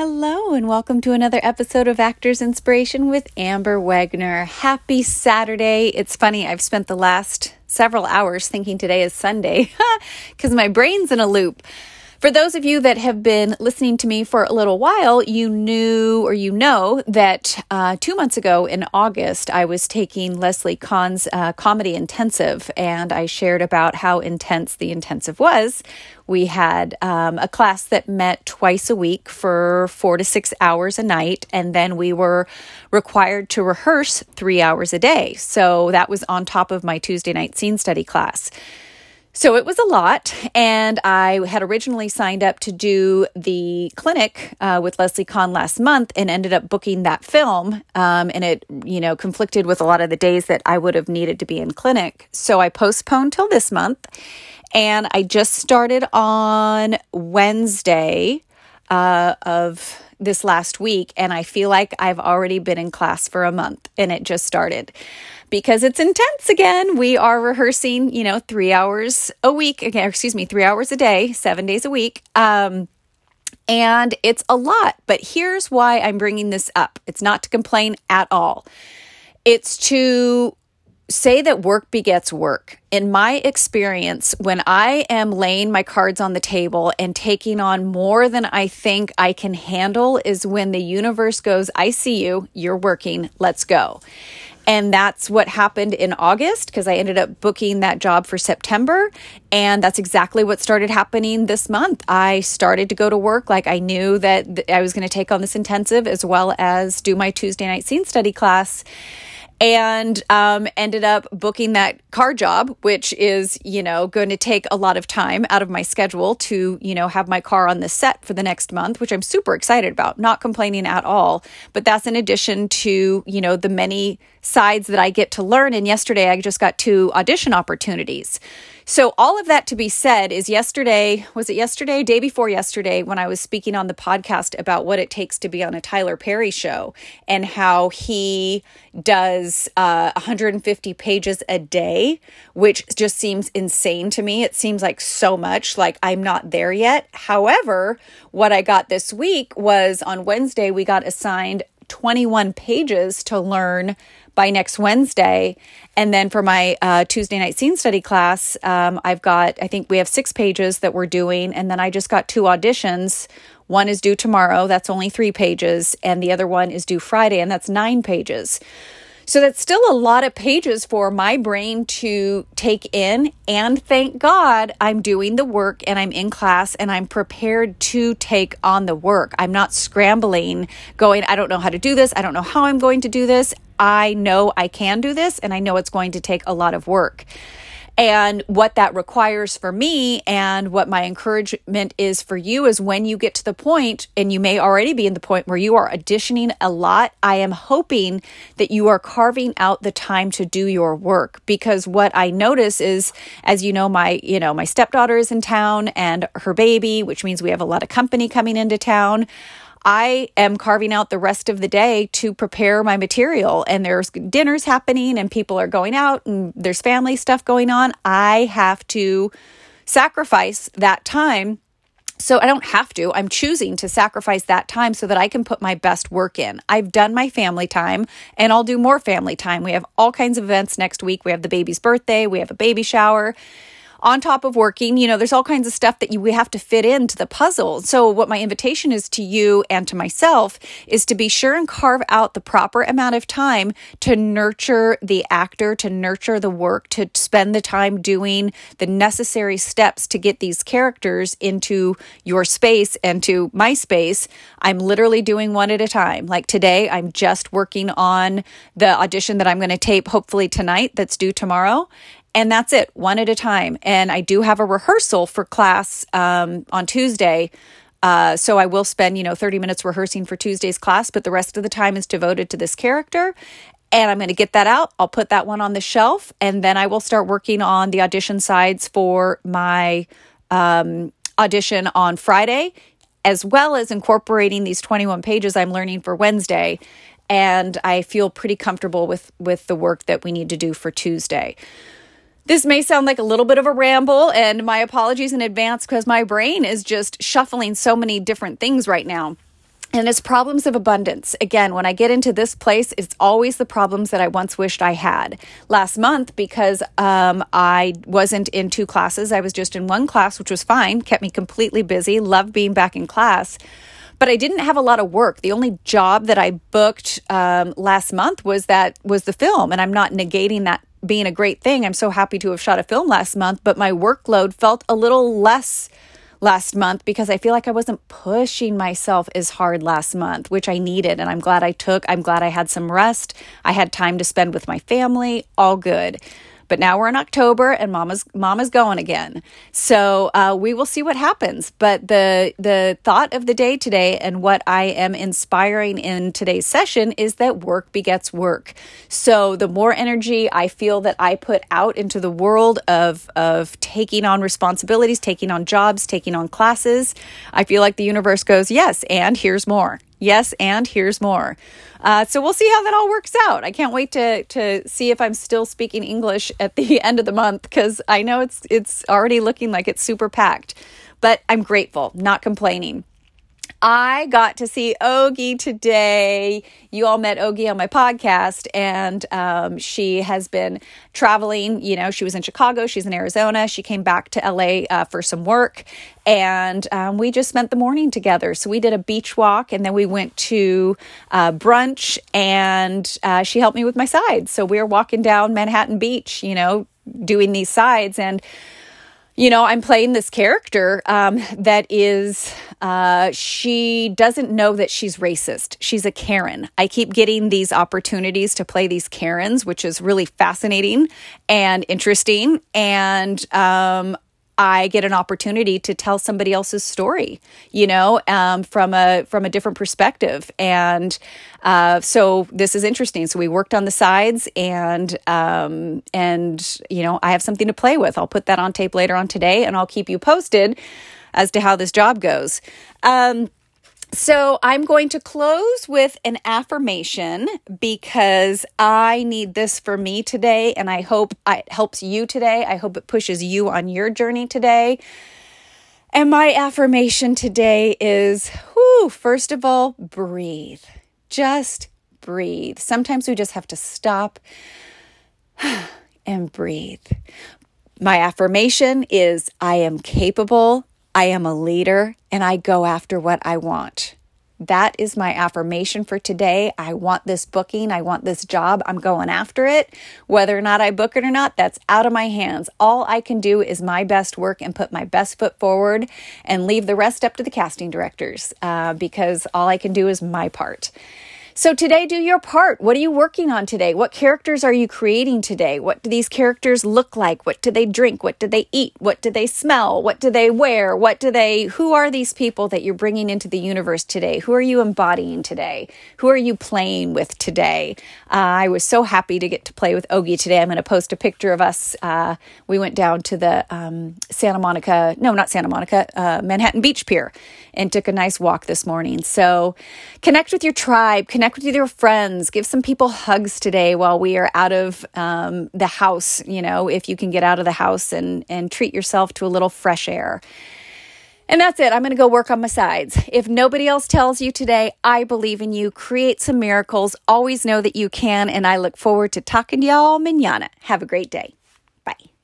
Hello, and welcome to another episode of Actors Inspiration with Amber Wegner. Happy Saturday. It's funny, I've spent the last several hours thinking today is Sunday because my brain's in a loop. For those of you that have been listening to me for a little while, you knew or you know that uh, two months ago in August, I was taking Leslie Kahn's uh, comedy intensive, and I shared about how intense the intensive was. We had um, a class that met twice a week for four to six hours a night, and then we were required to rehearse three hours a day. So that was on top of my Tuesday night scene study class. So it was a lot, and I had originally signed up to do the clinic uh, with Leslie Kahn last month, and ended up booking that film, um, and it you know conflicted with a lot of the days that I would have needed to be in clinic. So I postponed till this month, and I just started on Wednesday uh, of this last week, and I feel like I've already been in class for a month, and it just started because it's intense again. We are rehearsing, you know, three hours a week, again, excuse me, three hours a day, seven days a week. Um, and it's a lot, but here's why I'm bringing this up. It's not to complain at all. It's to say that work begets work. In my experience, when I am laying my cards on the table and taking on more than I think I can handle, is when the universe goes, I see you, you're working, let's go. And that's what happened in August because I ended up booking that job for September. And that's exactly what started happening this month. I started to go to work like I knew that I was going to take on this intensive as well as do my Tuesday night scene study class and um, ended up booking that car job, which is, you know, going to take a lot of time out of my schedule to, you know, have my car on the set for the next month, which I'm super excited about, not complaining at all. But that's in addition to, you know, the many sides that I get to learn. And yesterday I just got two audition opportunities. So, all of that to be said is yesterday, was it yesterday? Day before yesterday, when I was speaking on the podcast about what it takes to be on a Tyler Perry show and how he does uh, 150 pages a day, which just seems insane to me. It seems like so much, like I'm not there yet. However, what I got this week was on Wednesday, we got assigned 21 pages to learn by next Wednesday. And then for my uh, Tuesday night scene study class, um, I've got, I think we have six pages that we're doing. And then I just got two auditions. One is due tomorrow, that's only three pages. And the other one is due Friday, and that's nine pages. So that's still a lot of pages for my brain to take in. And thank God I'm doing the work and I'm in class and I'm prepared to take on the work. I'm not scrambling, going, I don't know how to do this. I don't know how I'm going to do this. I know I can do this and I know it's going to take a lot of work. And what that requires for me and what my encouragement is for you is when you get to the point and you may already be in the point where you are auditioning a lot i am hoping that you are carving out the time to do your work. Because what i notice is as you know my you know my stepdaughter is in town and her baby which means we have a lot of company coming into town I am carving out the rest of the day to prepare my material, and there's dinners happening, and people are going out, and there's family stuff going on. I have to sacrifice that time. So I don't have to. I'm choosing to sacrifice that time so that I can put my best work in. I've done my family time and I'll do more family time. We have all kinds of events next week. We have the baby's birthday, we have a baby shower on top of working, you know, there's all kinds of stuff that you we have to fit into the puzzle. So what my invitation is to you and to myself is to be sure and carve out the proper amount of time to nurture the actor, to nurture the work, to spend the time doing the necessary steps to get these characters into your space and to my space. I'm literally doing one at a time. Like today, I'm just working on the audition that I'm going to tape hopefully tonight that's due tomorrow and that's it, one at a time. And I do have a rehearsal for class um, on Tuesday. Uh, so I will spend, you know, 30 minutes rehearsing for Tuesday's class, but the rest of the time is devoted to this character. And I'm going to get that out. I'll put that one on the shelf, and then I will start working on the audition sides for my um, audition on Friday, as well as incorporating these 21 pages I'm learning for Wednesday. And I feel pretty comfortable with with the work that we need to do for Tuesday. This may sound like a little bit of a ramble, and my apologies in advance because my brain is just shuffling so many different things right now. and it's problems of abundance. Again, when I get into this place, it's always the problems that I once wished I had. Last month, because um, I wasn't in two classes, I was just in one class, which was fine, kept me completely busy, loved being back in class. But I didn't have a lot of work. The only job that I booked um, last month was that was the film, and I'm not negating that being a great thing. I'm so happy to have shot a film last month, but my workload felt a little less last month because I feel like I wasn't pushing myself as hard last month, which I needed. And I'm glad I took. I'm glad I had some rest. I had time to spend with my family. All good. But now we're in October and mama's mama's going again. So uh, we will see what happens. But the the thought of the day today and what I am inspiring in today's session is that work begets work. So the more energy I feel that I put out into the world of of taking on responsibilities, taking on jobs, taking on classes, I feel like the universe goes, yes, and here's more. Yes, and here's more. Uh, so we'll see how that all works out. I can't wait to to see if I'm still speaking English at the end of the month because I know it's it's already looking like it's super packed. But I'm grateful, not complaining. I got to see Ogie today. You all met Ogie on my podcast, and um, she has been traveling. You know, she was in Chicago, she's in Arizona. She came back to LA uh, for some work, and um, we just spent the morning together. So we did a beach walk, and then we went to uh, brunch, and uh, she helped me with my sides. So we were walking down Manhattan Beach, you know, doing these sides, and you know, I'm playing this character um, that is, uh, she doesn't know that she's racist. She's a Karen. I keep getting these opportunities to play these Karens, which is really fascinating and interesting. And um, I get an opportunity to tell somebody else's story, you know, um, from a from a different perspective, and uh, so this is interesting. So we worked on the sides, and um, and you know, I have something to play with. I'll put that on tape later on today, and I'll keep you posted as to how this job goes. Um, so I'm going to close with an affirmation because I need this for me today, and I hope it helps you today. I hope it pushes you on your journey today. And my affirmation today is whew, first of all, breathe. Just breathe. Sometimes we just have to stop and breathe. My affirmation is I am capable I am a leader and I go after what I want. That is my affirmation for today. I want this booking. I want this job. I'm going after it. Whether or not I book it or not, that's out of my hands. All I can do is my best work and put my best foot forward and leave the rest up to the casting directors uh, because all I can do is my part. So today, do your part. What are you working on today? What characters are you creating today? What do these characters look like? What do they drink? What do they eat? What do they smell? What do they wear? What do they, who are these people that you're bringing into the universe today? Who are you embodying today? Who are you playing with today? Uh, I was so happy to get to play with Ogie today. I'm going to post a picture of us. Uh, we went down to the um, Santa Monica, no, not Santa Monica, uh, Manhattan Beach Pier and took a nice walk this morning. So connect with your tribe, connect connect with your friends, give some people hugs today while we are out of um, the house. You know, if you can get out of the house and and treat yourself to a little fresh air. And that's it. I'm going to go work on my sides. If nobody else tells you today, I believe in you. Create some miracles. Always know that you can. And I look forward to talking to y'all manana. Have a great day. Bye.